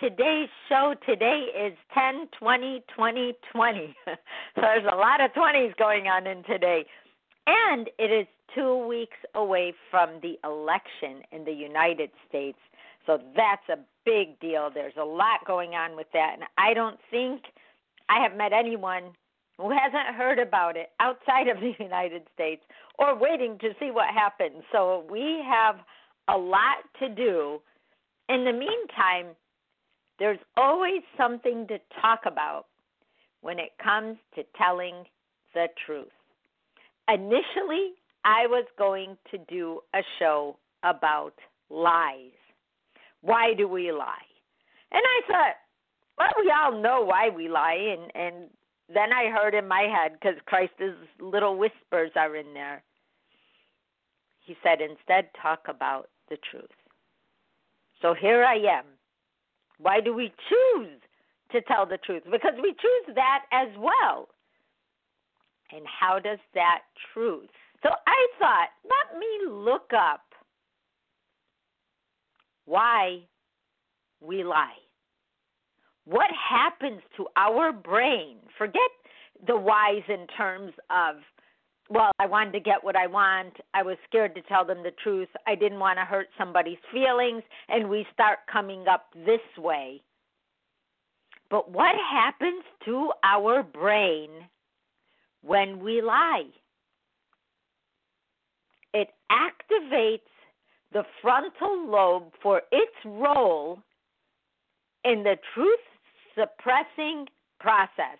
Today's show. Today is 10 20 20 20. so there's a lot of 20s going on in today. And it is two weeks away from the election in the United States. So that's a big deal. There's a lot going on with that. And I don't think I have met anyone who hasn't heard about it outside of the United States or waiting to see what happens. So we have a lot to do. In the meantime, there's always something to talk about when it comes to telling the truth. Initially, I was going to do a show about lies. Why do we lie? And I thought, well, we all know why we lie. And, and then I heard in my head, because Christ's little whispers are in there, he said, instead, talk about the truth. So here I am. Why do we choose to tell the truth? Because we choose that as well. And how does that truth? So I thought, let me look up why we lie. What happens to our brain? Forget the whys in terms of well, I wanted to get what I want. I was scared to tell them the truth. I didn't want to hurt somebody's feelings. And we start coming up this way. But what happens to our brain when we lie? It activates the frontal lobe for its role in the truth suppressing process.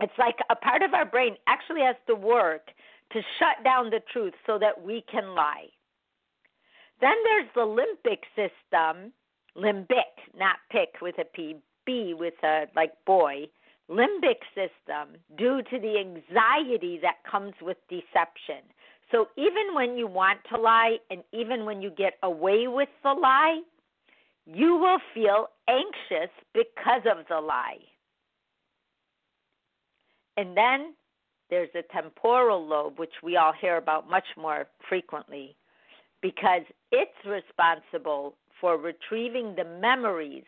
It's like a part of our brain actually has to work to shut down the truth so that we can lie. Then there's the limbic system, limbic, not pick with a P, B with a like boy, limbic system due to the anxiety that comes with deception. So even when you want to lie and even when you get away with the lie, you will feel anxious because of the lie. And then there's the temporal lobe, which we all hear about much more frequently, because it's responsible for retrieving the memories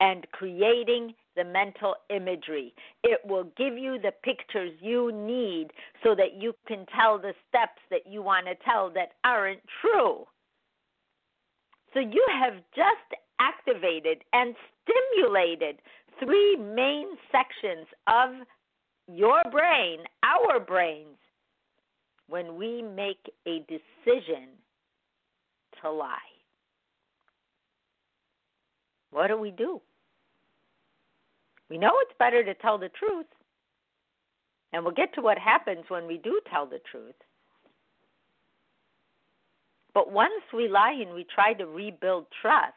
and creating the mental imagery. It will give you the pictures you need so that you can tell the steps that you want to tell that aren't true. So you have just activated and stimulated three main sections of your brain, our brains, when we make a decision to lie. What do we do? We know it's better to tell the truth. And we'll get to what happens when we do tell the truth. But once we lie and we try to rebuild trust,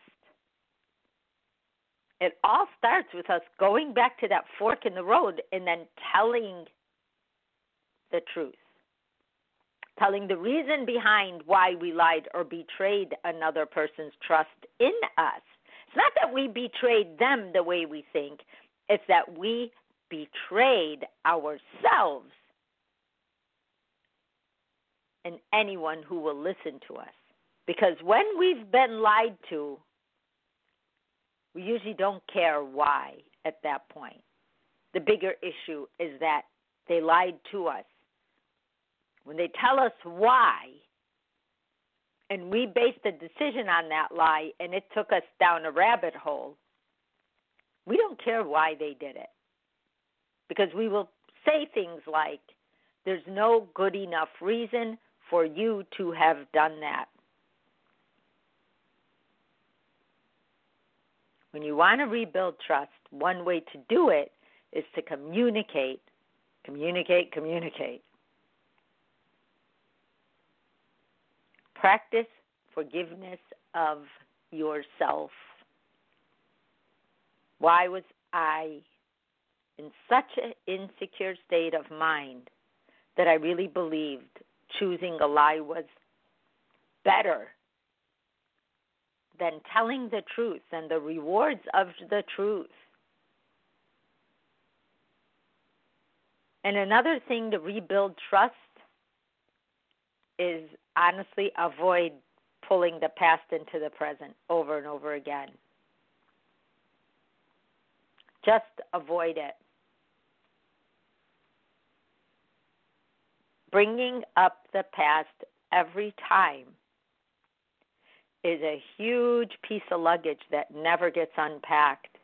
it all starts with us going back to that fork in the road and then telling the truth. Telling the reason behind why we lied or betrayed another person's trust in us. It's not that we betrayed them the way we think, it's that we betrayed ourselves and anyone who will listen to us. Because when we've been lied to, we usually don't care why at that point. The bigger issue is that they lied to us. When they tell us why, and we based a decision on that lie, and it took us down a rabbit hole, we don't care why they did it. Because we will say things like, there's no good enough reason for you to have done that. When you want to rebuild trust, one way to do it is to communicate, communicate, communicate. Practice forgiveness of yourself. Why was I in such an insecure state of mind that I really believed choosing a lie was better than telling the truth and the rewards of the truth. And another thing to rebuild trust is honestly avoid pulling the past into the present over and over again. Just avoid it. Bringing up the past every time is a huge piece of luggage that never gets unpacked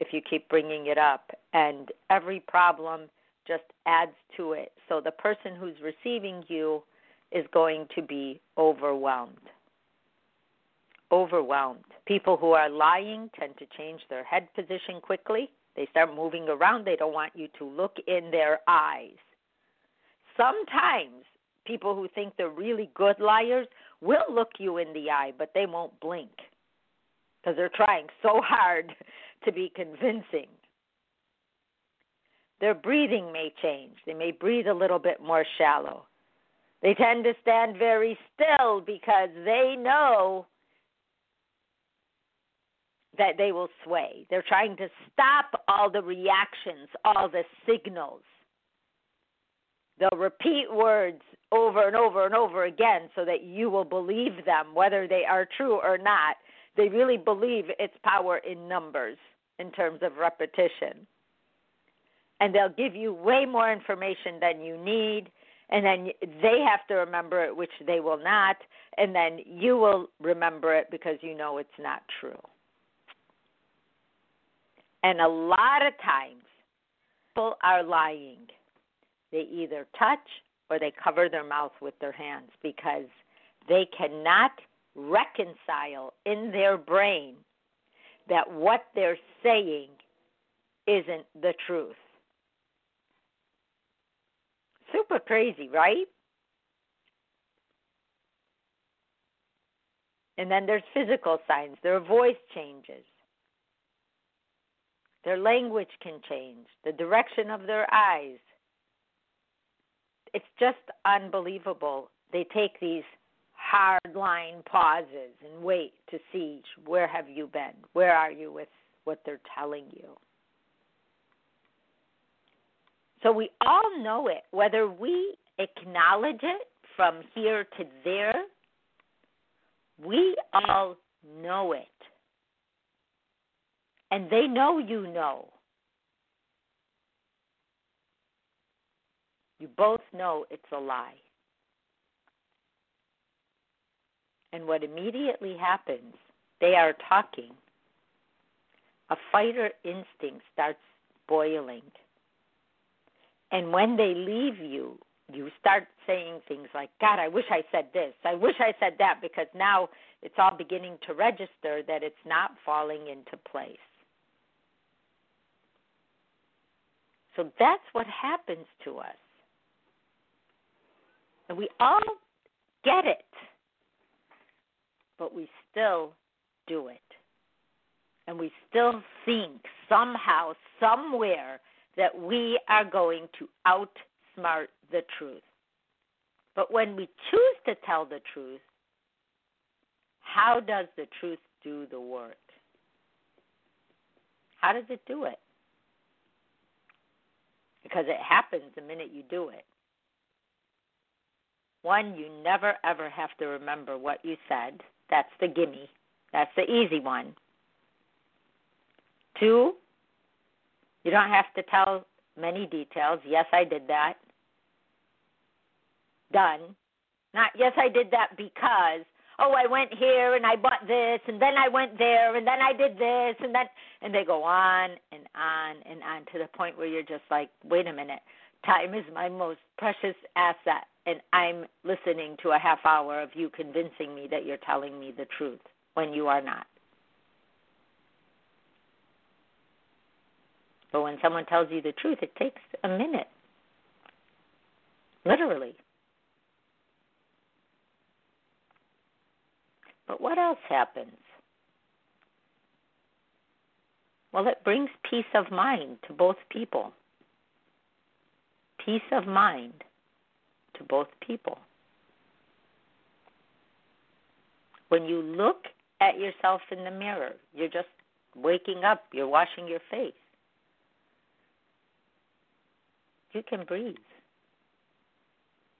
if you keep bringing it up. And every problem just adds to it. So the person who's receiving you is going to be overwhelmed. Overwhelmed. People who are lying tend to change their head position quickly. They start moving around. They don't want you to look in their eyes. Sometimes people who think they're really good liars will look you in the eye, but they won't blink because they're trying so hard to be convincing. Their breathing may change. They may breathe a little bit more shallow. They tend to stand very still because they know that they will sway. They're trying to stop all the reactions, all the signals. They'll repeat words over and over and over again so that you will believe them, whether they are true or not. They really believe its power in numbers in terms of repetition. And they'll give you way more information than you need and then they have to remember it, which they will not, and then you will remember it because you know it's not true. And a lot of times, people are lying. They either touch or they cover their mouth with their hands because they cannot reconcile in their brain that what they're saying isn't the truth. Super crazy, right? And then there's physical signs. Their voice changes. Their language can change. The direction of their eyes. It's just unbelievable. They take these hard line pauses and wait to see where have you been? Where are you with what they're telling you? So we all know it, whether we acknowledge it from here to there, we all know it. And they know you know. You both know it's a lie. And what immediately happens, they are talking. A fighter instinct starts boiling and when they leave you, you start saying things like, God, I wish I said this. I wish I said that because now it's all beginning to register that it's not falling into place. So that's what happens to us. And we all get it, but we still do it. And we still think somehow, somewhere, that we are going to outsmart the truth. But when we choose to tell the truth, how does the truth do the work? How does it do it? Because it happens the minute you do it. One, you never ever have to remember what you said. That's the gimme. That's the easy one. Two, you don't have to tell many details. Yes, I did that. Done. Not, yes, I did that because, oh, I went here and I bought this and then I went there and then I did this and then, and they go on and on and on to the point where you're just like, wait a minute, time is my most precious asset and I'm listening to a half hour of you convincing me that you're telling me the truth when you are not. But when someone tells you the truth, it takes a minute. Literally. But what else happens? Well, it brings peace of mind to both people. Peace of mind to both people. When you look at yourself in the mirror, you're just waking up, you're washing your face. You can breathe.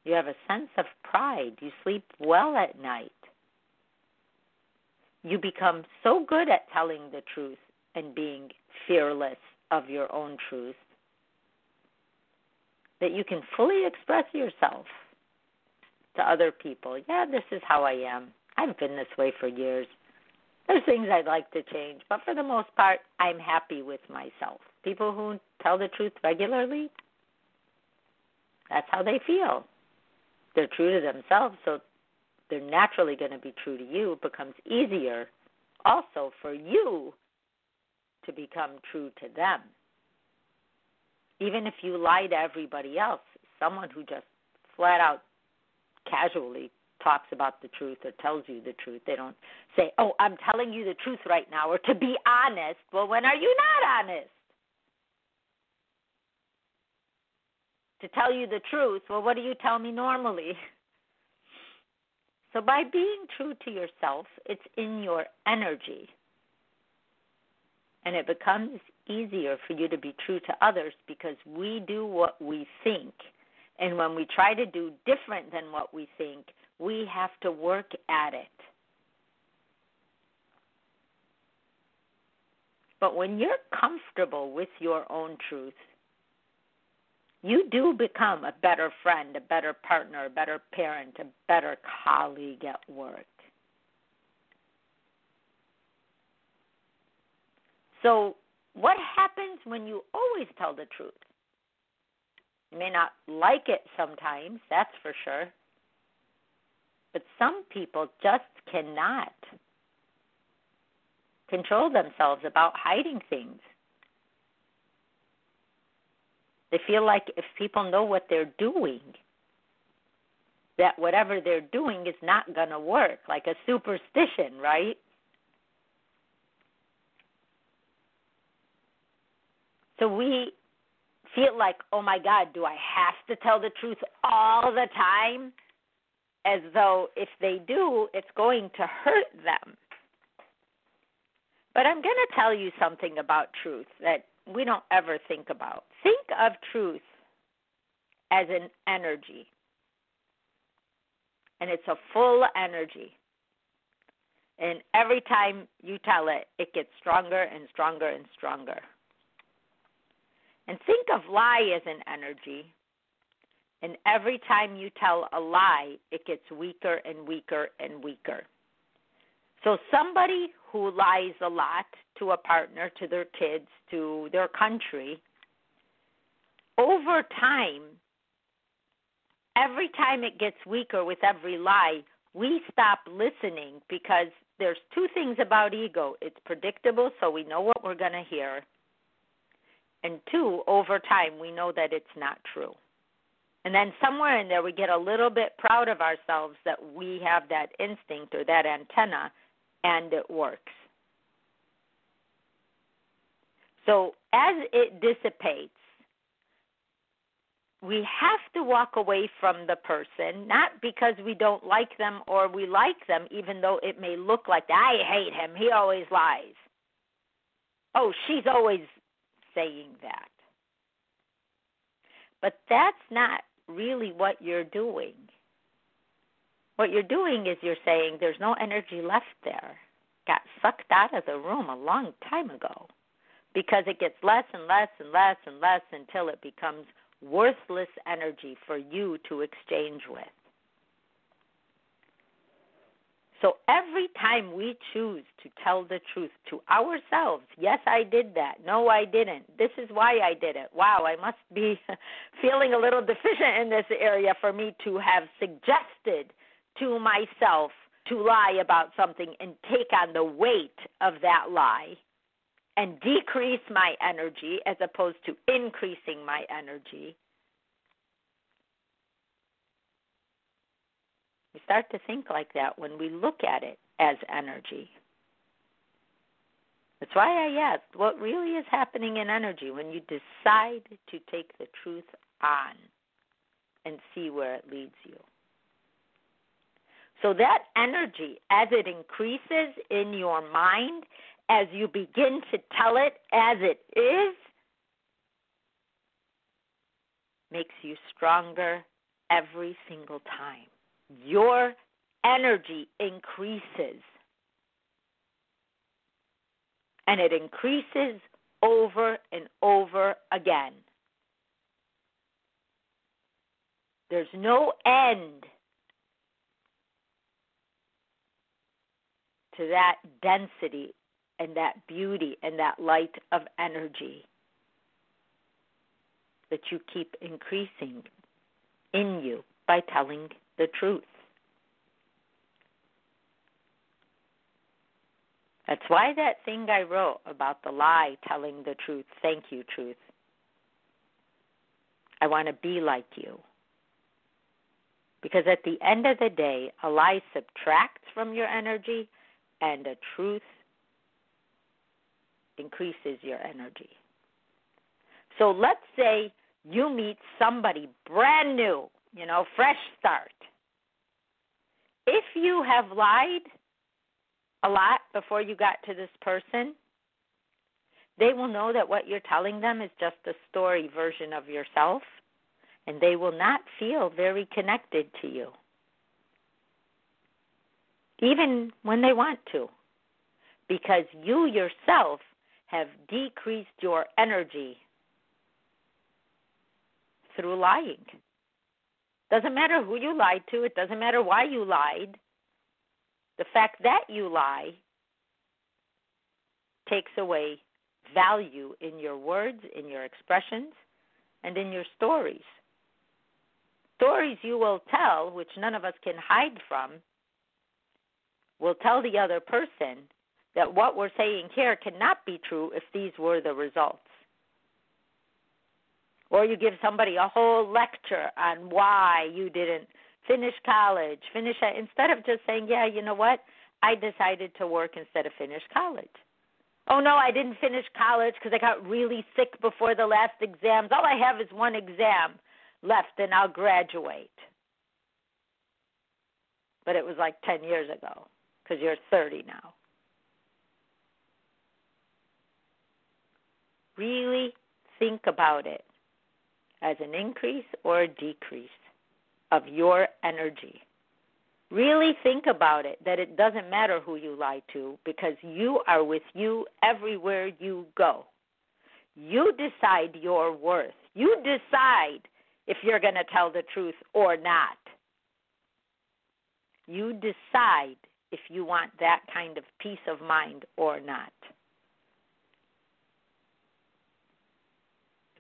You have a sense of pride. You sleep well at night. You become so good at telling the truth and being fearless of your own truth that you can fully express yourself to other people. Yeah, this is how I am. I've been this way for years. There's things I'd like to change, but for the most part, I'm happy with myself. People who tell the truth regularly, that's how they feel. They're true to themselves, so they're naturally going to be true to you. It becomes easier also for you to become true to them. Even if you lie to everybody else, someone who just flat out casually talks about the truth or tells you the truth, they don't say, Oh, I'm telling you the truth right now, or to be honest. Well, when are you not honest? To tell you the truth, well, what do you tell me normally? So, by being true to yourself, it's in your energy and it becomes easier for you to be true to others because we do what we think. And when we try to do different than what we think, we have to work at it. But when you're comfortable with your own truth, you do become a better friend, a better partner, a better parent, a better colleague at work. So, what happens when you always tell the truth? You may not like it sometimes, that's for sure. But some people just cannot control themselves about hiding things. They feel like if people know what they're doing, that whatever they're doing is not going to work, like a superstition, right? So we feel like, oh my God, do I have to tell the truth all the time? As though if they do, it's going to hurt them. But I'm going to tell you something about truth that we don't ever think about. Think of truth as an energy, and it's a full energy. And every time you tell it, it gets stronger and stronger and stronger. And think of lie as an energy. And every time you tell a lie, it gets weaker and weaker and weaker. So somebody who lies a lot to a partner, to their kids, to their country, over time, every time it gets weaker with every lie, we stop listening because there's two things about ego. It's predictable, so we know what we're going to hear and two, over time, we know that it's not true. And then somewhere in there, we get a little bit proud of ourselves that we have that instinct or that antenna, and it works. So as it dissipates, we have to walk away from the person, not because we don't like them or we like them, even though it may look like that. I hate him. He always lies. Oh, she's always saying that. But that's not really what you're doing. What you're doing is you're saying there's no energy left there. Got sucked out of the room a long time ago because it gets less and less and less and less until it becomes worthless energy for you to exchange with. So every time we choose to tell the truth to ourselves, yes, I did that. No, I didn't. This is why I did it. Wow, I must be feeling a little deficient in this area for me to have suggested to myself to lie about something and take on the weight of that lie and decrease my energy as opposed to increasing my energy, start to think like that when we look at it as energy. That's why I asked what really is happening in energy when you decide to take the truth on and see where it leads you. So that energy, as it increases in your mind, as you begin to tell it as it is, makes you stronger every single time. Your energy increases. And it increases over and over again. There's no end to that density and that beauty and that light of energy that you keep increasing in you by telling the truth. That's why that thing I wrote about the lie telling the truth, thank you, truth. I want to be like you. Because at the end of the day, a lie subtracts from your energy and a truth increases your energy. So let's say you meet somebody brand new, you know, fresh start. If you have lied a lot before you got to this person, they will know that what you're telling them is just a story version of yourself, and they will not feel very connected to you, even when they want to, because you yourself have decreased your energy through lying. Doesn't matter who you lied to, it doesn't matter why you lied. The fact that you lie takes away value in your words, in your expressions, and in your stories. Stories you will tell, which none of us can hide from, will tell the other person that what we're saying here cannot be true if these were the results. Or you give somebody a whole lecture on why you didn't finish college, finish instead of just saying, "Yeah, you know what? I decided to work instead of finish college." Oh no, I didn't finish college because I got really sick before the last exams. All I have is one exam left and I'll graduate. But it was like 10 years ago because you're 30 now. really think about it as an increase or a decrease of your energy. Really think about it that it doesn't matter who you lie to because you are with you everywhere you go. You decide your worth. You decide if you're going to tell the truth or not. You decide if you want that kind of peace of mind or not.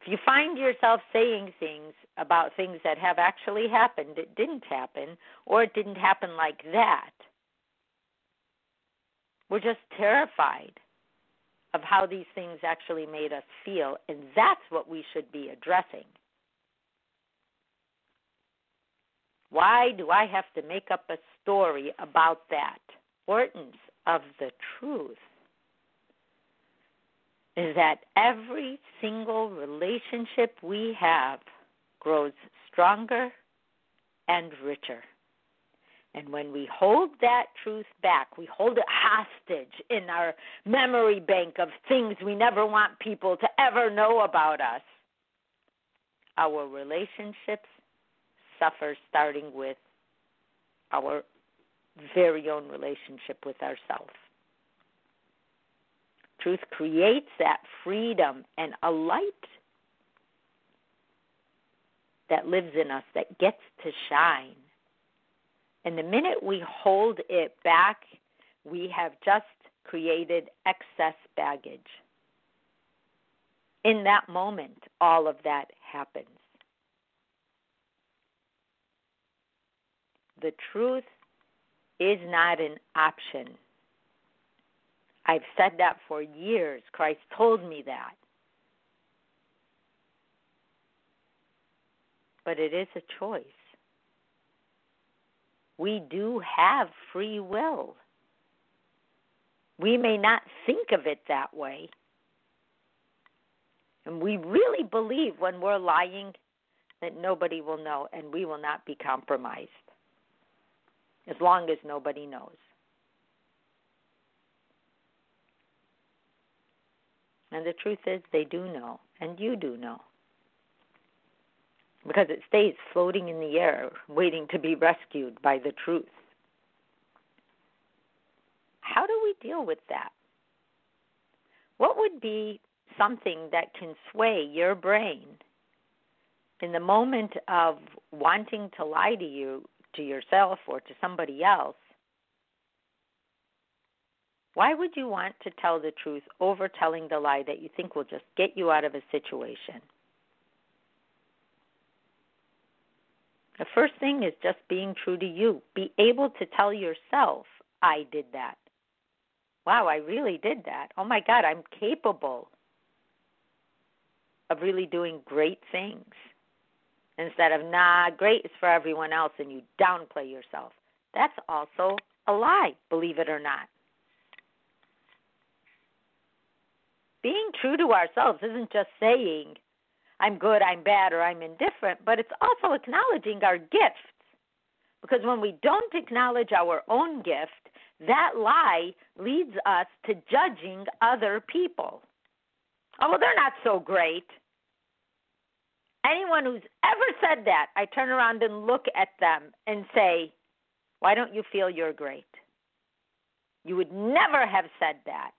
If you find yourself saying things about things that have actually happened, it didn't happen, or it didn't happen like that, we're just terrified of how these things actually made us feel, and that's what we should be addressing. Why do I have to make up a story about that? Importance of the truth is that every single relationship we have grows stronger and richer. And when we hold that truth back, we hold it hostage in our memory bank of things we never want people to ever know about us. Our relationships suffer, starting with our very own relationship with ourselves. Truth creates that freedom and a light that lives in us that gets to shine. And the minute we hold it back, we have just created excess baggage. In that moment, all of that happens. The truth is not an option I've said that for years. Christ told me that. But it is a choice. We do have free will. We may not think of it that way. And we really believe when we're lying that nobody will know and we will not be compromised as long as nobody knows. And the truth is, they do know, and you do know. Because it stays floating in the air, waiting to be rescued by the truth. How do we deal with that? What would be something that can sway your brain in the moment of wanting to lie to you, to yourself, or to somebody else? Why would you want to tell the truth over telling the lie that you think will just get you out of a situation? The first thing is just being true to you. Be able to tell yourself, I did that. Wow, I really did that. Oh my God, I'm capable of really doing great things. Instead of, nah, great is for everyone else and you downplay yourself. That's also a lie, believe it or not. Being true to ourselves isn't just saying, I'm good, I'm bad, or I'm indifferent, but it's also acknowledging our gifts. Because when we don't acknowledge our own gift, that lie leads us to judging other people. Oh, well, they're not so great. Anyone who's ever said that, I turn around and look at them and say, Why don't you feel you're great? You would never have said that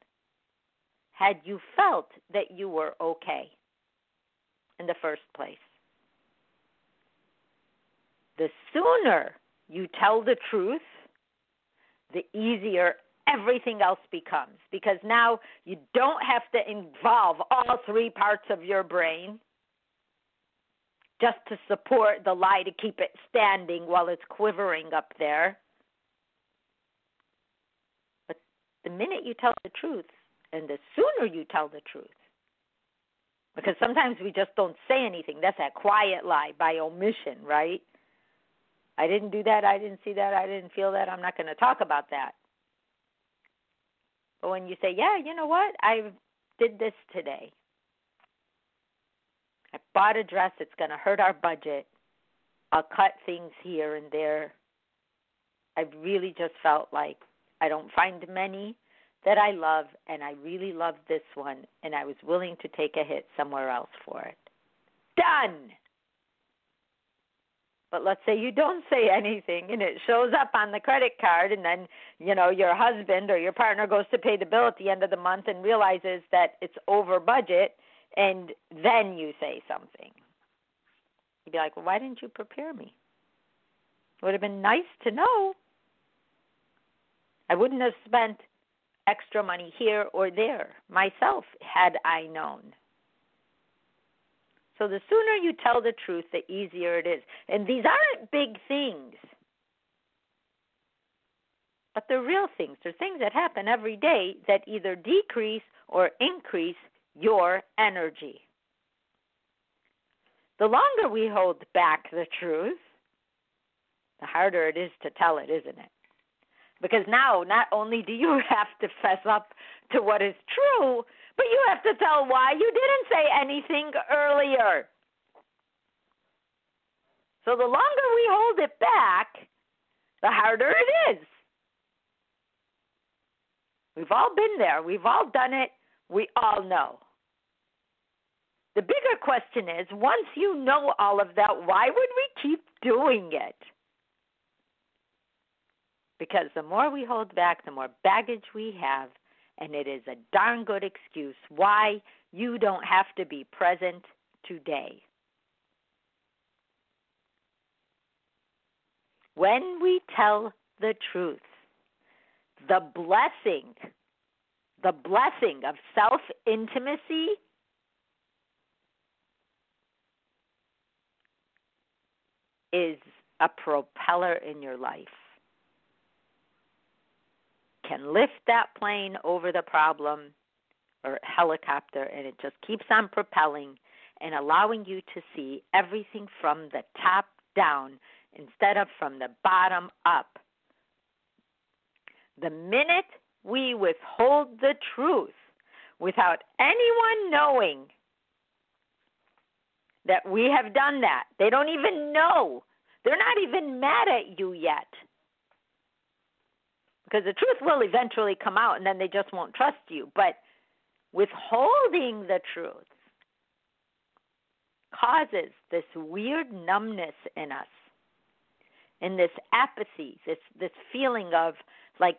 had you felt that you were okay in the first place. The sooner you tell the truth, the easier everything else becomes because now you don't have to involve all three parts of your brain just to support the lie to keep it standing while it's quivering up there. But the minute you tell the truth, and the sooner you tell the truth. Because sometimes we just don't say anything. That's that quiet lie by omission, right? I didn't do that. I didn't see that. I didn't feel that. I'm not going to talk about that. But when you say, yeah, you know what? I did this today. I bought a dress. It's going to hurt our budget. I'll cut things here and there. I really just felt like I don't find many that I love, and I really love this one, and I was willing to take a hit somewhere else for it. Done! But let's say you don't say anything and it shows up on the credit card and then, you know, your husband or your partner goes to pay the bill at the end of the month and realizes that it's over budget and then you say something. You'd be like, well, why didn't you prepare me? It would have been nice to know. I wouldn't have spent extra money here or there myself had I known. So the sooner you tell the truth, the easier it is. And these aren't big things, but they're real things. They're things that happen every day that either decrease or increase your energy. The longer we hold back the truth, the harder it is to tell it, isn't it? Because now, not only do you have to fess up to what is true, but you have to tell why you didn't say anything earlier. So the longer we hold it back, the harder it is. We've all been there. We've all done it. We all know. The bigger question is once you know all of that, why would we keep doing it? Because the more we hold back, the more baggage we have, and it is a darn good excuse why you don't have to be present today. When we tell the truth, the blessing, the blessing of self intimacy is a propeller in your life. Can lift that plane over the problem or helicopter and it just keeps on propelling and allowing you to see everything from the top down instead of from the bottom up. The minute we withhold the truth without anyone knowing that we have done that, they don't even know. They're not even mad at you yet. Because the truth will eventually come out and then they just won't trust you. But withholding the truth causes this weird numbness in us in this apathy this this feeling of like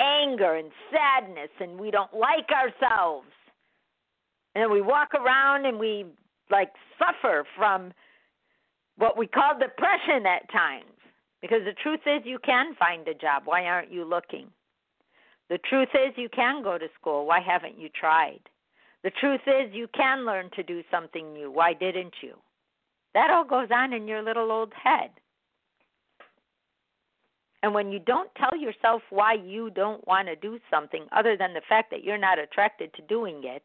anger and sadness and we don't like ourselves and we walk around and we like suffer from what we call depression at times because the truth is you can find a job why aren't you looking the truth is, you can go to school. Why haven't you tried? The truth is, you can learn to do something new. Why didn't you? That all goes on in your little old head. And when you don't tell yourself why you don't want to do something other than the fact that you're not attracted to doing it,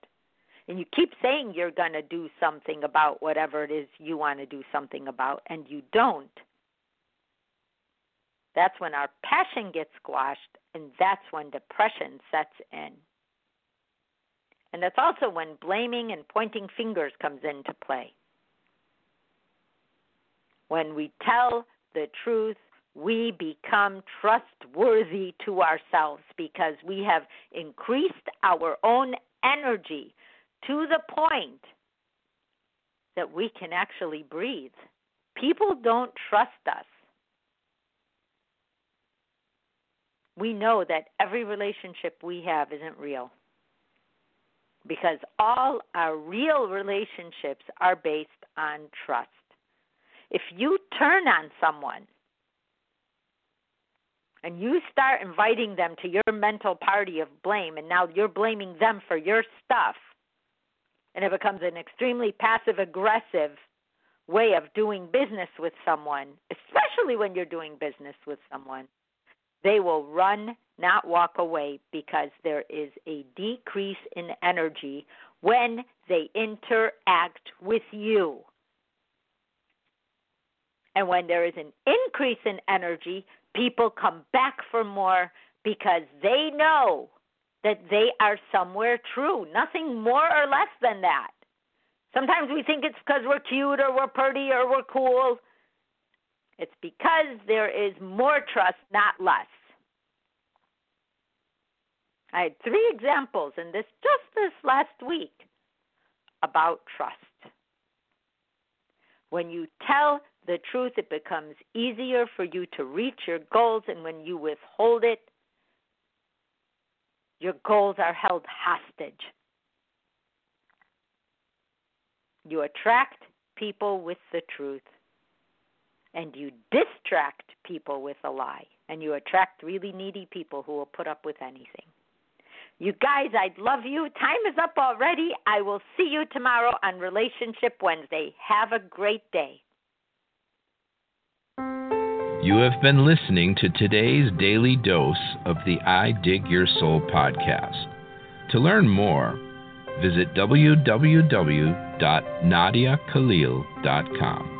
and you keep saying you're going to do something about whatever it is you want to do something about, and you don't, that's when our passion gets squashed, and that's when depression sets in. And that's also when blaming and pointing fingers comes into play. When we tell the truth, we become trustworthy to ourselves because we have increased our own energy to the point that we can actually breathe. People don't trust us. We know that every relationship we have isn't real. Because all our real relationships are based on trust. If you turn on someone and you start inviting them to your mental party of blame, and now you're blaming them for your stuff, and it becomes an extremely passive aggressive way of doing business with someone, especially when you're doing business with someone, they will run, not walk away, because there is a decrease in energy when they interact with you. And when there is an increase in energy, people come back for more because they know that they are somewhere true. Nothing more or less than that. Sometimes we think it's because we're cute or we're pretty or we're cool. It's because there is more trust, not less. I had three examples in this just this last week about trust. When you tell the truth, it becomes easier for you to reach your goals, and when you withhold it, your goals are held hostage. You attract people with the truth, and you distract people with a lie, and you attract really needy people who will put up with anything. You guys, I'd love you. Time is up already. I will see you tomorrow on Relationship Wednesday. Have a great day. You have been listening to today's daily dose of the I Dig Your Soul podcast. To learn more, visit www.nadiakhalil.com.